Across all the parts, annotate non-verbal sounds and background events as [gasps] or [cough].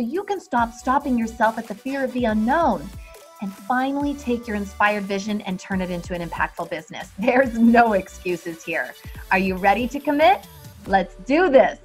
so you can stop stopping yourself at the fear of the unknown and finally take your inspired vision and turn it into an impactful business. [laughs] There's no excuses here. Are you ready to commit? Let's do this.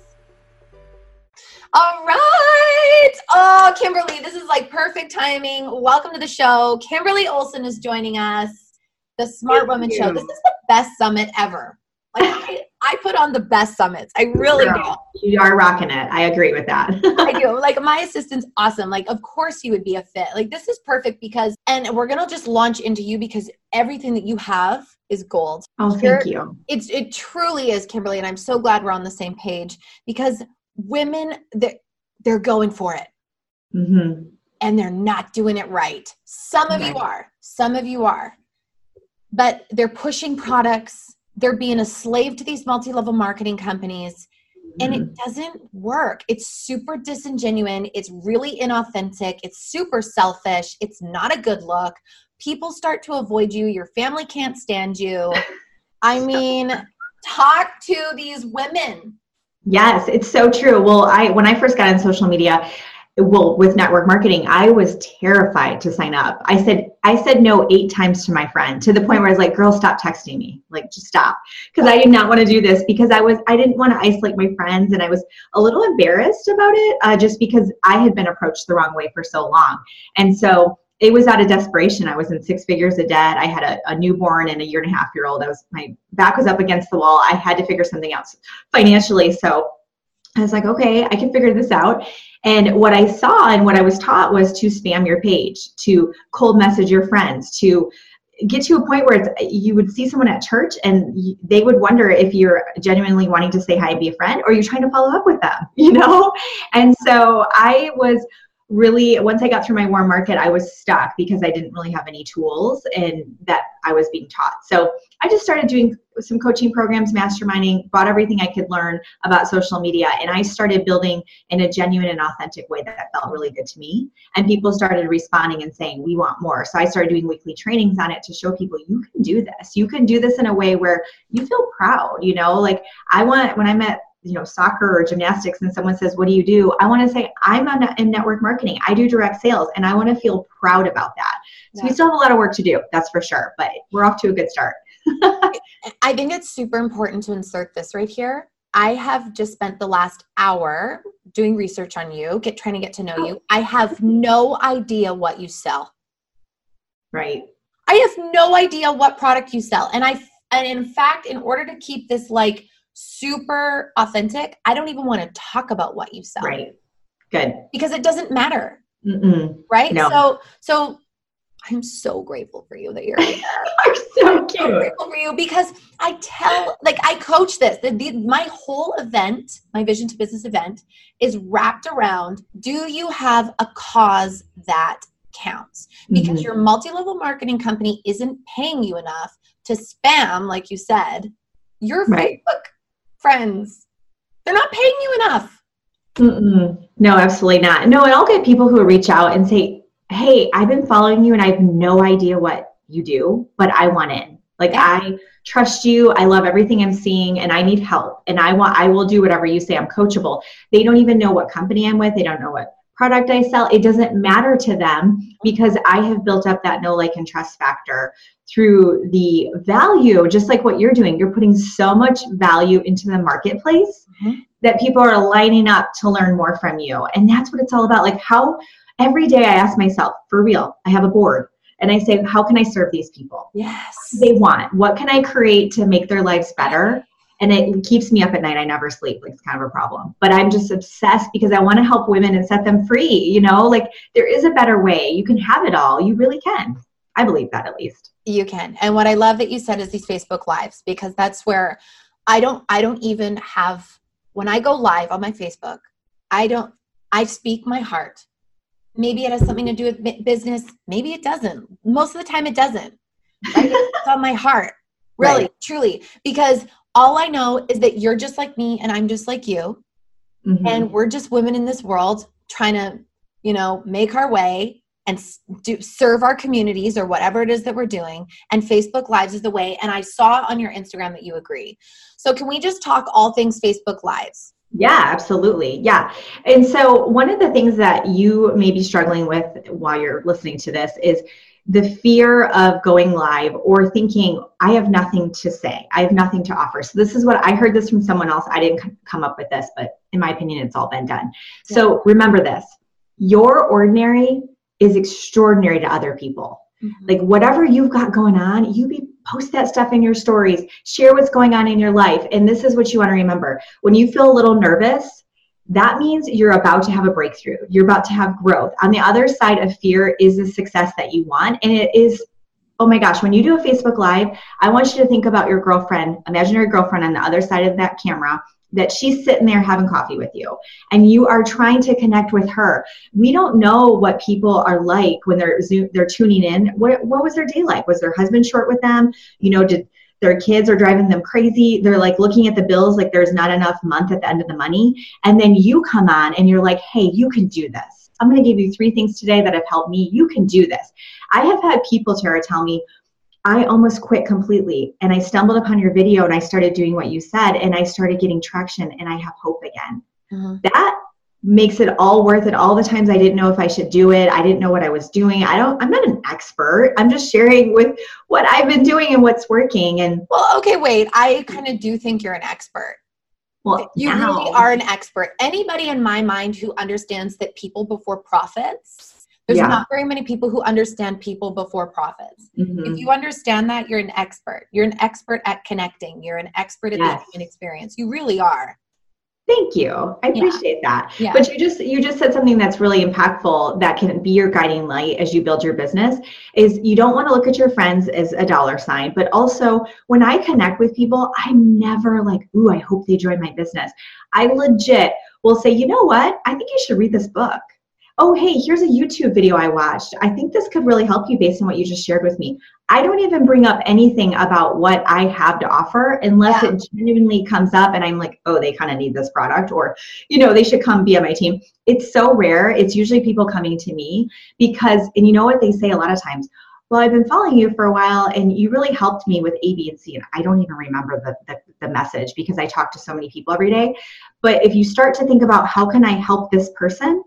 All right. Oh, Kimberly, this is like perfect timing. Welcome to the show. Kimberly Olson is joining us, the Smart Thank Woman you. Show. This is the best summit ever. Like [laughs] I, put on the best summits. I really Girl, do. You are rocking it. I agree with that. I do. [laughs] Like my assistant's awesome. Like of course you would be a fit. Like this is perfect because and we're gonna just launch into you because everything that you have is gold. Oh, thank You're, you. It's it truly is, Kimberly, and I'm so glad we're on the same page because women they're, they're going for it. Mm-hmm. And they're not doing it right. Some of right. you are. Some of you are. But they're pushing products they're being a slave to these multi-level marketing companies and it mm-hmm. doesn't work. It's super disingenuous. It's really inauthentic. It's super selfish. It's not a good look. People start to avoid you. Your family can't stand you. I [laughs] mean, talk to these women. Yes, it's so true. Well, I when I first got on social media, well with network marketing i was terrified to sign up. I said i said no eight times to my friend to the point where i was like girl stop texting me. Like just stop. Because i did not want to do this because i was i didn't want to isolate my friends and i was a little embarrassed about it uh, just because i had been approached the wrong way for so long. And so it was out of desperation. I was in six figures of debt. I had a, a newborn and a year and a half year old. I was my back was up against the wall. I had to figure something out financially. So I was like, okay, I can figure this out. And what I saw and what I was taught was to spam your page, to cold message your friends, to get to a point where you would see someone at church and they would wonder if you're genuinely wanting to say hi and be a friend or you're trying to follow up with them, [laughs] you know? And so I was really once i got through my warm market i was stuck because i didn't really have any tools and that i was being taught so i just started doing some coaching programs masterminding bought everything i could learn about social media and i started building in a genuine and authentic way that felt really good to me. And people started responding and saying we want more. So i started doing weekly trainings on it to show people you can do this. You can do this in a way where you feel proud you know? Like i want when i met you know soccer or gymnastics and someone says what do you do? I want to say i'm in network marketing. I do direct sales and i want to feel proud about that. So yeah. we still have a lot of work to do that's for sure but we're off to a good start i think it's super important to insert this right here i have just spent the last hour doing research on you get trying to get to know you i have no idea what you sell right i have no idea what product you sell and i and in fact in order to keep this like super authentic, I don't even want to talk about what you sell. Right. Good. Because it doesn't matter. Mm-mm. Right. No. So, so I'm so grateful for you that you're [laughs] here. I'm so cute. I'm grateful for you because I tell, like, I coach this. The, the, my whole event, my vision to business event, is wrapped around do you have a cause that counts? Because mm-hmm. your multi level marketing company isn't paying you enough to spam, like you said, your right. Facebook friends. They're not paying you enough. Mm-mm. No, absolutely not. No, and I'll get people who reach out and say, Hey, I've been following you and I have no idea what you do, but I want in. Like yeah. I trust you. I love everything I'm seeing and I need help. And I want I will do whatever you say. I'm coachable. They don't even know what company I'm with. They don't know what product I sell. It doesn't matter to them because I have built up that know, like, and trust factor through the value, just like what you're doing. You're putting so much value into the marketplace mm-hmm. that people are lining up to learn more from you. And that's what it's all about. Like, how every day I ask myself, for real, I have a board. And I say, how can I serve these people? Yes. They want. What can I create to make their lives better? and it keeps me up at night. I never sleep. Like it's kind of a problem. But I'm just obsessed because I want to help women and set them free. You know, like there is a better way. You can have it all. You really can. I believe that at least. You can. And what I love that you said is these Facebook lives because that's where I don't I don't even have when I go live on my Facebook, I don't I speak my heart. Maybe it has something to do with business. Maybe it doesn't. Most of the time it doesn't. Right? it's on my heart. [laughs] Really right. truly. Because all i know is that you're just like me and i'm just like you. Mm-hmm. and we're just women in this world trying to you know make our way and do, serve our communities or whatever it is that we're doing. And facebook lives is the way. And i saw on your instagram that you agree. So can we just talk all things facebook lives yeah, absolutely. Yeah. And so, one of the things that you may be struggling with while you're listening to this is the fear of going live or thinking, I have nothing to say, I have nothing to offer. So, this is what I heard this from someone else. I didn't come up with this, but in my opinion, it's all been done. Yeah. So, remember this your ordinary is extraordinary to other people. Mm-hmm. Like, whatever you've got going on, you be post that stuff in your stories, share what's going on in your life. And this is what you want to remember. When you feel a little nervous, that means you're about to have a breakthrough. You're about to have growth. On the other side of fear is the success that you want. And it is, oh my gosh, when you do a Facebook Live, I want you to think about your girlfriend, imaginary girlfriend on the other side of that camera that she's sitting there having coffee with you and you are trying to connect with her. We don't know what people are like when they're zoom, they're tuning in. What, what was their day like? Was their husband short with them? You know did their kids are driving them crazy? They're like looking at the bills like there's not enough month at the end of the money. And then you come on and you're like hey you can do this. I'm going to give you three things today that have helped me. You can do this. I have had people tara tell me I almost quit completely. And I stumbled upon your video and I started doing what you said and I started getting traction and I have hope again. Mm-hmm. That makes it all worth it all the times I didn't know if I should do it. I didn't know what I was doing. I don't I'm not an expert. I'm just sharing with what I've been doing and what's working and Well, okay, wait. I kind of do think you're an expert. Well, you now. really are an expert. Anybody in my mind who understands that people before profits there's yeah. not very many people who understand people before profits. Mm-hmm. If you understand that, you're an expert. You're an expert at connecting. You're an expert at yes. the human experience. You really are. Thank you. I appreciate yeah. that. Yeah. But you just you just said something that's really impactful that can be your guiding light as you build your business is you don't want to look at your friends as a dollar sign, but also when I connect with people, I'm never like, "Ooh, I hope they join my business." I legit will say, "You know what? I think you should read this book." Oh, hey, here's a YouTube video I watched. I think this could really help you based on what you just shared with me. I don't even bring up anything about what I have to offer unless yeah. it genuinely comes up and I'm like, oh, they kind of need this product or, you know, they should come be on my team. It's so rare. It's usually people coming to me because, and you know what they say a lot of times? Well, I've been following you for a while and you really helped me with A, B, and C. And I don't even remember the, the, the message because I talk to so many people every day. But if you start to think about how can I help this person,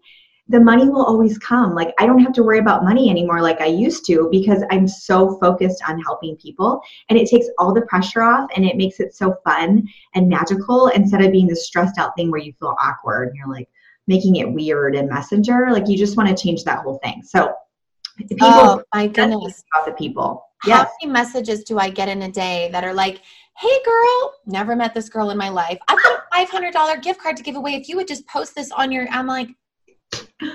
the money will always come. Like I don't have to worry about money anymore like I used to because I'm so focused on helping people and it takes all the pressure off and it makes it so fun and magical instead of being this stressed out thing where you feel awkward and you're like making it weird and messenger. Like you just want to change that whole thing. So people oh my goodness about the people. Yes. How many messages do I get in a day that are like, hey girl, never met this girl in my life. I've got a $500 gift card to give away. If you would just post this on your, I'm like, who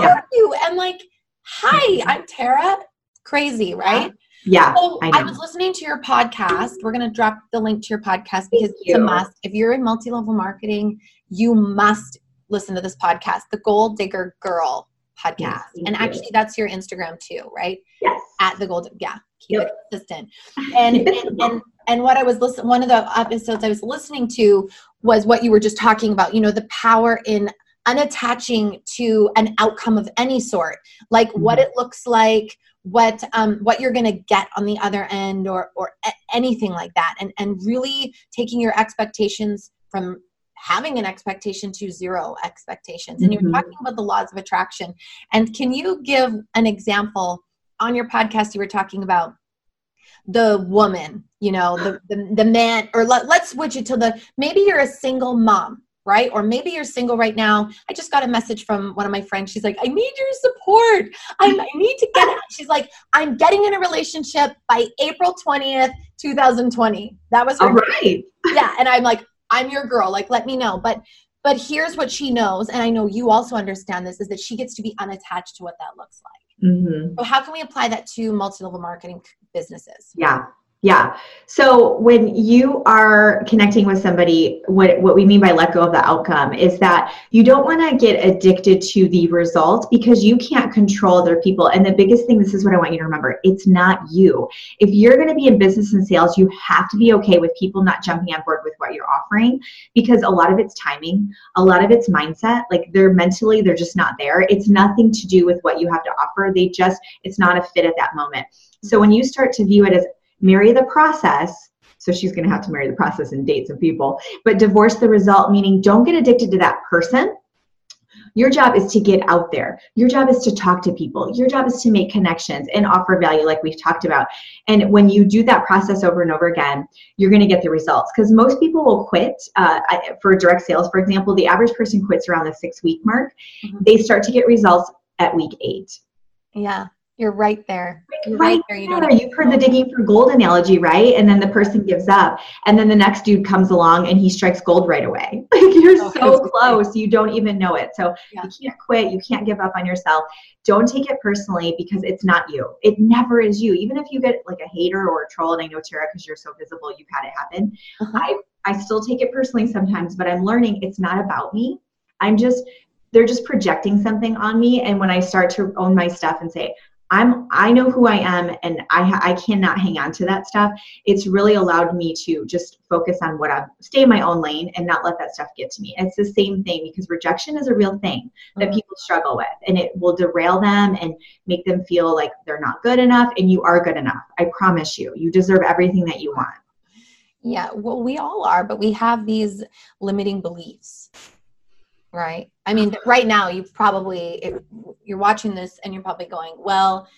yeah. are you? And like, hi, [laughs] I'm Tara. Crazy, right? Yeah. So I, I, was listening to your podcast. We're going to drop the link to your podcast because Thank it's you. a must. If you're in multi level marketing, you must listen to this podcast, the Goal Digger Girl podcast. Yes, and actually, that's your Instagram too, right? Yes. At the Goal, yeah, keep yep. it consistent. [laughs] And, and, and and what I was listening, one of the episodes I was listening to was what you were just talking about. You know, the power in unattaching to an outcome of any sort like mm-hmm. what it looks like what um, what you're going to get on the other end or or a- anything like that and and really taking your expectations from having an expectation to zero expectations and mm-hmm. you're talking about the laws of attraction and can you give an example on your podcast you were talking about the woman you know the the, the man or let, let's switch it to the maybe you're a single mom right? Or maybe you're single right now. I just got a message from one of my friends. She's like, I need your support. I'm, I need to get it. She's like, I'm getting in a relationship by April 20th, 2020. That was her. All right. Yeah. And I'm like, I'm your girl. Like, let me know. But but here's what she knows, and I know you also understand this, is that she gets to be unattached to what that looks like. Mm-hmm. So how can we apply that to multi-level marketing businesses? Yeah. Yeah. So when you are connecting with somebody, what, what we mean by let go of the outcome is that you don't want to get addicted to the result because you can't control other people. And the biggest thing, this is what I want you to remember it's not you. If you're going to be in business and sales, you have to be okay with people not jumping on board with what you're offering because a lot of it's timing, a lot of it's mindset. Like they're mentally, they're just not there. It's nothing to do with what you have to offer. They just, it's not a fit at that moment. So when you start to view it as marry the process. So she's going to have to marry the process and date some people but divorce the result meaning don't get addicted to that person. Your job is to get out there. Your job is to talk to people. Your job is to make connections and offer value like we've talked about. And when you do that process over and over again you're going to get the results. Because most people will quit uh, for direct sales. For example the average person quits around the six week mark. Mm-hmm. they start to get results at week eight. Yeah you're right there. You're right, right there. You there. You've heard the digging for gold analogy, right? And then the person gives up. And then the next dude comes along and he strikes gold right away. [laughs] Like you're oh, so close, you don't even know it. So yeah. you can't quit. You can't give up on yourself. Don't take it personally because it's not you. It never is you. Even if you get like a hater or a troll, and I know Tara, because you're so visible, you've had it happen. Uh-huh. I, I still take it personally sometimes, but I'm learning it's not about me. I'm just they're just projecting something on me and when i start to own my stuff and say I'm I know who I am and I I cannot hang on to that stuff. It's really allowed me to just focus on what I stay in my own lane and not let that stuff get to me. It's the same thing because rejection is a real thing that mm-hmm. people struggle with and it will derail them and make them feel like they're not good enough and you are good enough. I promise you. You deserve everything that you want. Yeah, well we all are, but we have these limiting beliefs right i mean right now you probably you're watching this and you're probably going well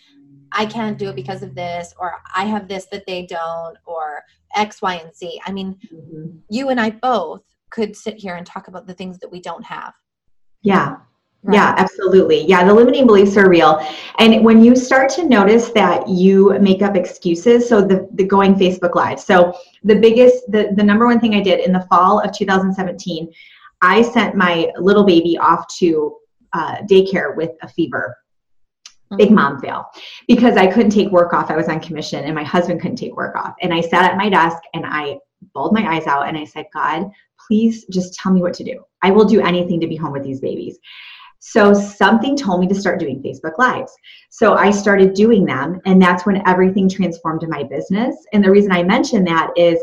i can't do it because of this or i have this that they don't or x y and z i mean mm-hmm. you and i both could sit here and talk about the things that we don't have yeah Right. Yeah, absolutely. Yeah, the limiting beliefs are real. And when you start to notice that you make up excuses, so the, the going Facebook Live. So the biggest, the, the number one thing I did in the fall of 2017 I sent my little baby off to uh, daycare with a fever. Big mm-hmm. mom fail because I couldn't take work off. I was on commission and my husband couldn't take work off. And I sat at my desk and I bawled my eyes out and I said, God, please just tell me what to do. I will do anything to be home with these babies. So something told me to start doing Facebook Lives. So I started doing them, and that's when everything transformed in my business. And the reason I mention that is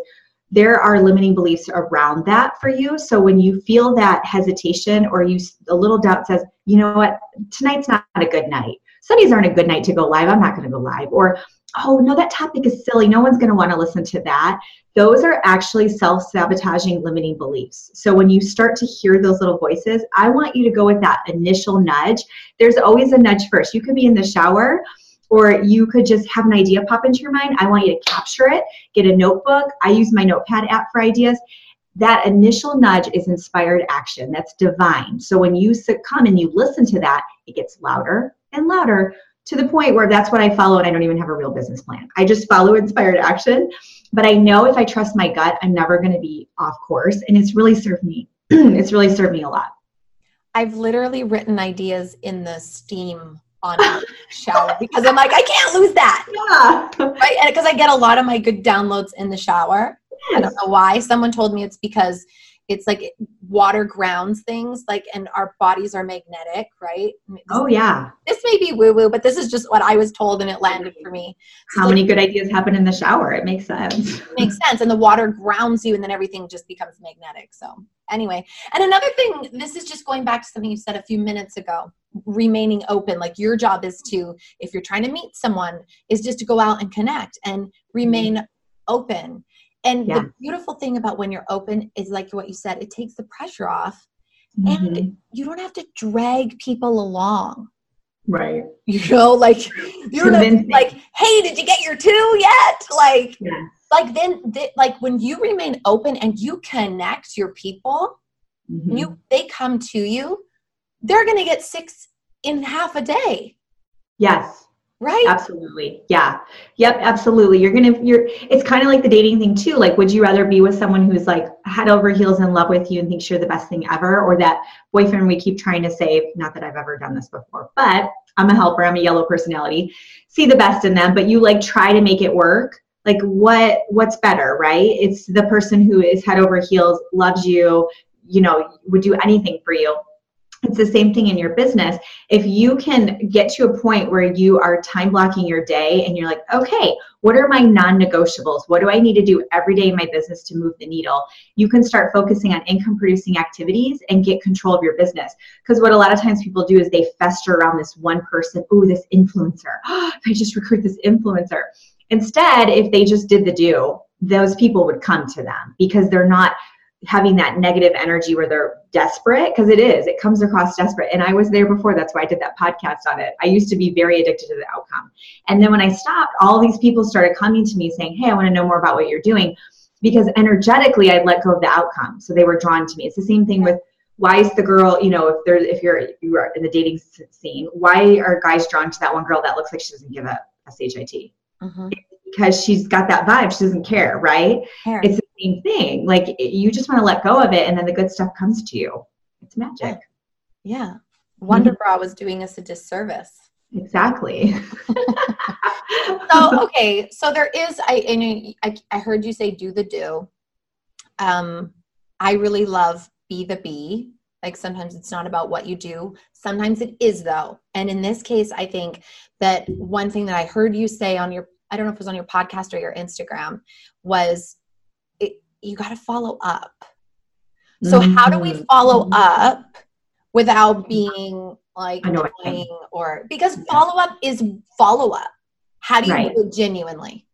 there are limiting beliefs around that for you. So when you feel that hesitation or you a little doubt says, you know what, tonight's not a good night. Sundays aren't a good night to go live. I'm not going to go live. Or oh no, that topic is silly. No one's going to want to listen to that. Those are actually self-sabotaging limiting beliefs. So when you start to hear those little voices, I want you to go with that initial nudge. There's always a nudge first. You could be in the shower or you could just have an idea pop into your mind. I want you to capture it, get a notebook. I use my notepad app for ideas. That initial nudge is inspired action. That's divine. So when you come and you listen to that, it gets louder and louder to the point where that's what I follow and I don't even have a real business plan. I just follow inspired action. But I know if I trust my gut, I'm never going to be off course. And it's really served me. [clears throat] it's really served me a lot. I've literally written ideas in the steam on a shower because I'm like, I can't lose that. Yeah. Right. And because I get a lot of my good downloads in the shower. Yes. I don't know why. Someone told me it's because it's like water grounds things like and our bodies are magnetic right this oh yeah this may be woo woo but this is just what i was told and it landed for me so how many good ideas happen in the shower it makes sense makes sense and the water grounds you and then everything just becomes magnetic so anyway and another thing this is just going back to something you said a few minutes ago remaining open like your job is to if you're trying to meet someone is just to go out and connect and remain mm-hmm. open and yeah. the beautiful thing about when you're open is like what you said it takes the pressure off mm-hmm. and you don't have to drag people along right you know like you're not, like hey did you get your two yet like yeah. Like then like when you remain open and you connect your people mm-hmm. you they come to you they're going to get six in half a day. Yes. Right? Absolutely. Yeah. Yep, absolutely. You're to you're it's kind of like the dating thing too. Like would you rather be with someone who's like head over heels in love with you and thinks you're the best thing ever or that boyfriend we keep trying to save, not that I've ever done this before, but I'm a helper, I'm a yellow personality. See the best in them, but you like try to make it work like what what's better right it's the person who is head over heels loves you you know would do anything for you it's the same thing in your business. If you can get to a point where you are time blocking your day and you're like, okay, what are my non negotiables? What do I need to do every day in my business to move the needle? You can start focusing on income producing activities and get control of your business. Because what a lot of times people do is they fester around this one person, oh, this influencer. [gasps] if I just recruit this influencer. Instead, if they just did the do, those people would come to them because they're not having that negative energy where they're desperate because it is it comes across desperate. And i was there before that's why i did that podcast on it. I used to be very addicted to the outcome. And then when i stopped all these people started coming to me saying hey i want to know more about what you're doing because energetically i'd let go of the outcome. So they were drawn to me. It's the same thing with why is the girl you know if there's if you're you are in the dating scene why are guys drawn to that one girl that looks like she doesn't give a shit mm-hmm. because she's got that vibe she doesn't care right care. it's the same thing. Like you just want to let go of it and then the good stuff comes to you. It's magic. Yeah. Wonder Bra was doing us a disservice. Exactly. [laughs] so okay, so there is I and I, I heard you say do the do. Um I really love be the be. Like sometimes it's not about what you do. Sometimes it is though. And in this case, I think that one thing that I heard you say on your I don't know if it was on your podcast or your Instagram was you got to follow up. So mm-hmm. how do we mm-hmm. follow up without being like annoying or because follow up is follow up. How do you right. do it genuinely?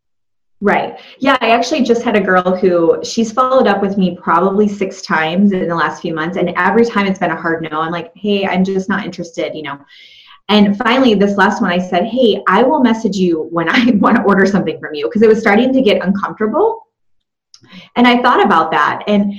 Right. Yeah, I actually just had a girl who she's followed up with me probably six times in the last few months. And every time it's been a hard no. I'm like, hey, I'm just not interested, you know. And finally, this last one, I said, hey, I will message you when [laughs] I want to order something from you because it was starting to get uncomfortable. And I thought about that. And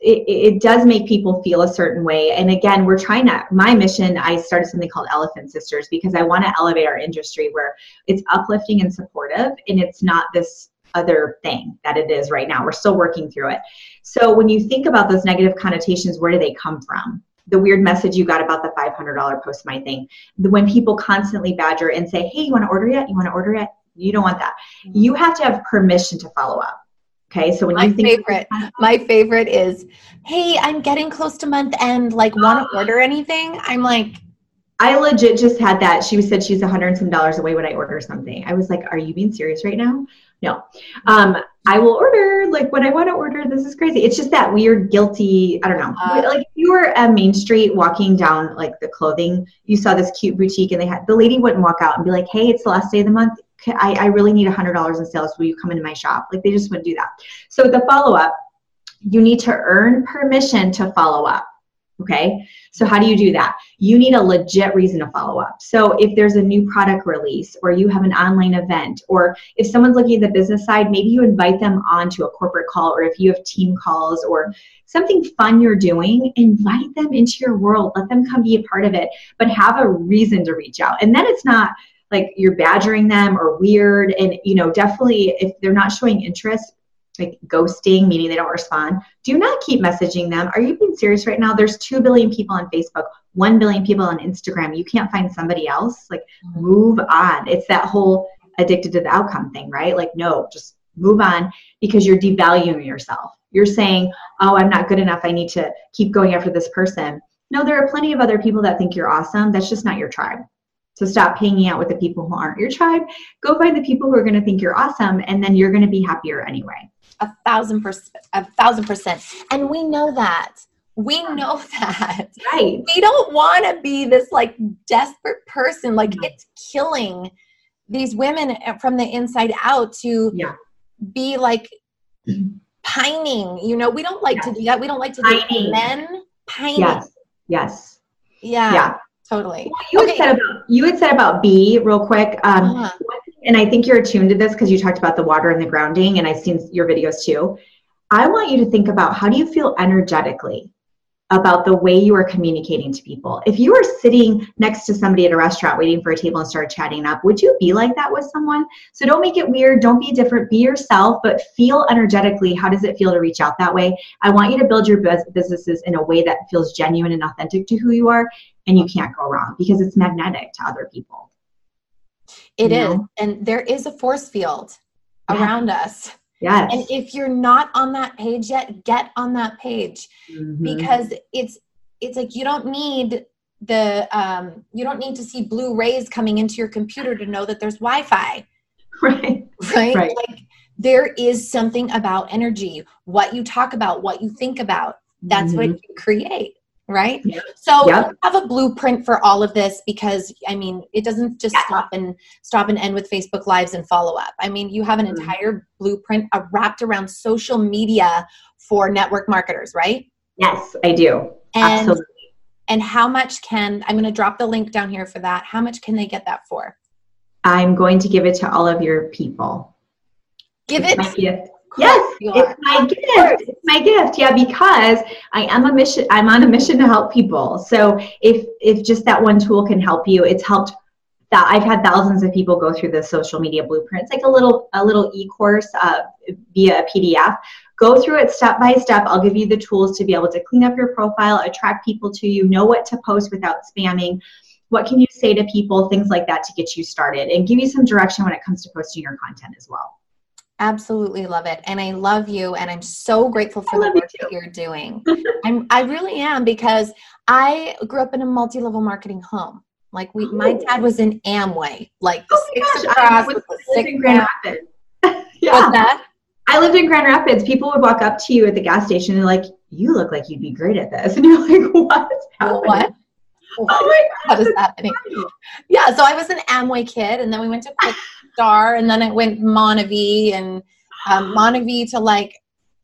it, it, does make people feel a certain way. And again, we're trying to, my mission, I started something called Elephant Sisters because I want to elevate our industry where it's uplifting and supportive and it's not this other thing that it is right now. We're still working through it. So when you think about those negative connotations, where do they come from? The weird message you got about the $500 post my thing. When people constantly badger and say, hey, you want to order yet? You want to order yet? You don't want that. You have to have permission to follow up Okay, so when my you think favorite, my favorite is, hey, I'm getting close to month end. Like, want to [gasps] order anything? I'm like, I legit just had that. She said she's a hundred and some dollars away when I order something. I was like, are you being serious right now? No. Um, I will order like when I want to order. This is crazy. It's just that weird, guilty. I don't know. Uh, like if you were at Main Street walking down like the clothing, you saw this cute boutique, and they had the lady wouldn't walk out and be like, "Hey, it's the last day of the month. I, I really need a hundred dollars in sales. Will you come into my shop? Like they just wouldn't do that. So the follow up, you need to earn permission to follow up. Okay. So how do you do that? You need a legit reason to follow up. So if there's a new product release or you have an online event or if someone's looking at the business side, maybe you invite them onto a corporate call or if you have team calls or something fun you're doing, invite them into your world. Let them come be a part of it, but have a reason to reach out. And then it's not like you're badgering them or weird. And you know definitely if they're not showing interest like ghosting meaning they don't respond do not keep messaging them. Are you being serious right now? There's 2 billion people on facebook 1 billion people on instagram. You can't find somebody else. Like mm-hmm. move on. It's that whole addicted to the outcome thing right? Like no just move on because you're devaluing yourself. You're saying oh i'm not good enough. I need to keep going after this person. No there are plenty of other people that think you're awesome. That's just not your tribe so stop hanging out with the people who aren't your tribe. Go find the people who are going to think you're awesome, and then you're going to be happier anyway. A thousand percent. A thousand percent. And we know that. We know [laughs] that. Right. We don't want to be this like desperate person. Like mm-hmm. it's killing these women from the inside out to yeah. be like [clears throat] pining. You know, we don't like yes. to do that. We don't like to do men pining. Yes. Yes. Yeah. Yeah totally. you, okay. had said about, you had said about B real quick. Um, uh-huh. And I think you're attuned to this because you talked about the water and the grounding, and I've seen your videos too. I want you to think about how do you feel energetically about the way you are communicating to people. If you were sitting next to somebody at a restaurant waiting for a table and start chatting up, would you be like that with someone? So don't make it weird, don't be different, be yourself, but feel energetically how does it feel to reach out that way? I want you to build your businesses in a way that feels genuine and authentic to who you are, and you can't go wrong because it's magnetic to other people. It is, know? And there is a force field yeah. around us. Yes. And if you're not on that page yet, get on that page mm-hmm. because it's it's like you don't need the um you don't need to see blue rays coming into your computer to know that there's Wi-Fi. [laughs] Right. Right? right. Like there is something about energy, what you talk about, what you think about. That's mm-hmm. what you create right? Yep. so yep. have a blueprint for all of this because i mean it doesn't just stop and stop and end with facebook lives and follow up. I mean you have an mm-hmm. entire blueprint uh, wrapped around social media for network marketers right? Yes i do. And, Absolutely. and how much can i'm going to drop the link down here for that. How much can they get that for? I'm going to give it to all of your people. Give it Yes, it's my gift. It's my gift. Yeah, because I am a mission. I'm on a mission to help people. So if if just that one tool can help you, it's helped. That I've had thousands of people go through the social media blueprint. It's like a little a little e course uh, via a PDF. Go through it step by step. I'll give you the tools to be able to clean up your profile, attract people to you, know what to post without spamming. What can you say to people? Things like that to get you started and give you some direction when it comes to posting your content as well. Absolutely love it. And I love you and I'm so grateful for the work you that you're doing. [laughs] I'm I really am because I grew up in a multi-level marketing home. Like we my oh. dad was in Amway, like oh six gosh, across the in Grand Rapids. [laughs] yeah. That? I lived in Grand Rapids. People would walk up to you at the gas station and like, you look like you'd be great at this. [laughs] And you're like, what is happening? What? Oh my God. What is happening? Yeah, so I was an Amway kid and then we went to Quick Star, and then I went Monavie and um, [gasps] Monavie to like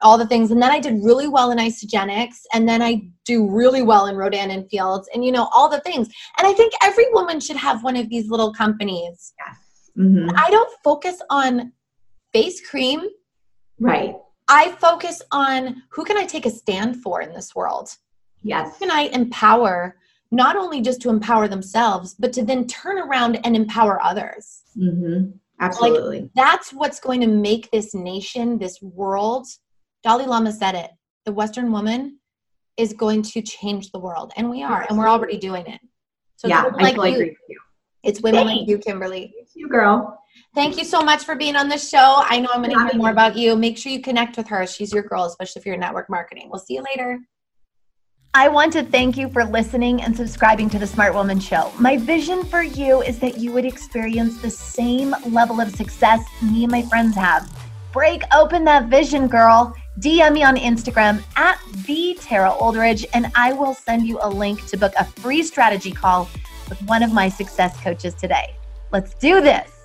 all the things. And then I did really well in Isagenix, and then I do really well in Rodan and Fields, and you know, all the things. And I think every woman should have one of these little companies. Yes. Mm-hmm. I don't focus on face cream. Right. I focus on who can I take a stand for in this world? Yes. Who can I empower? Not only just to empower themselves, but to then turn around and empower others. Mm-hmm. Absolutely. Like, that's what's going to make this nation, this world. Dalai Lama said it. The Western woman is going to change the world, and we are, and we're already doing it. So yeah, I like you, agree with you. It's women Thanks. like you, Kimberly. you, girl. Thank you so much for being on the show. I know I'm going to hear more about you. Make sure you connect with her. She's your girl, especially if you're in network marketing. We'll see you later. I want to thank you for listening and subscribing to the Smart Woman Show. My vision for you is that you would experience the same level of success me and my friends have. Break open that vision, girl. DM me on Instagram at the Tara Oldridge, and I will send you a link to book a free strategy call with one of my success coaches today. Let's do this.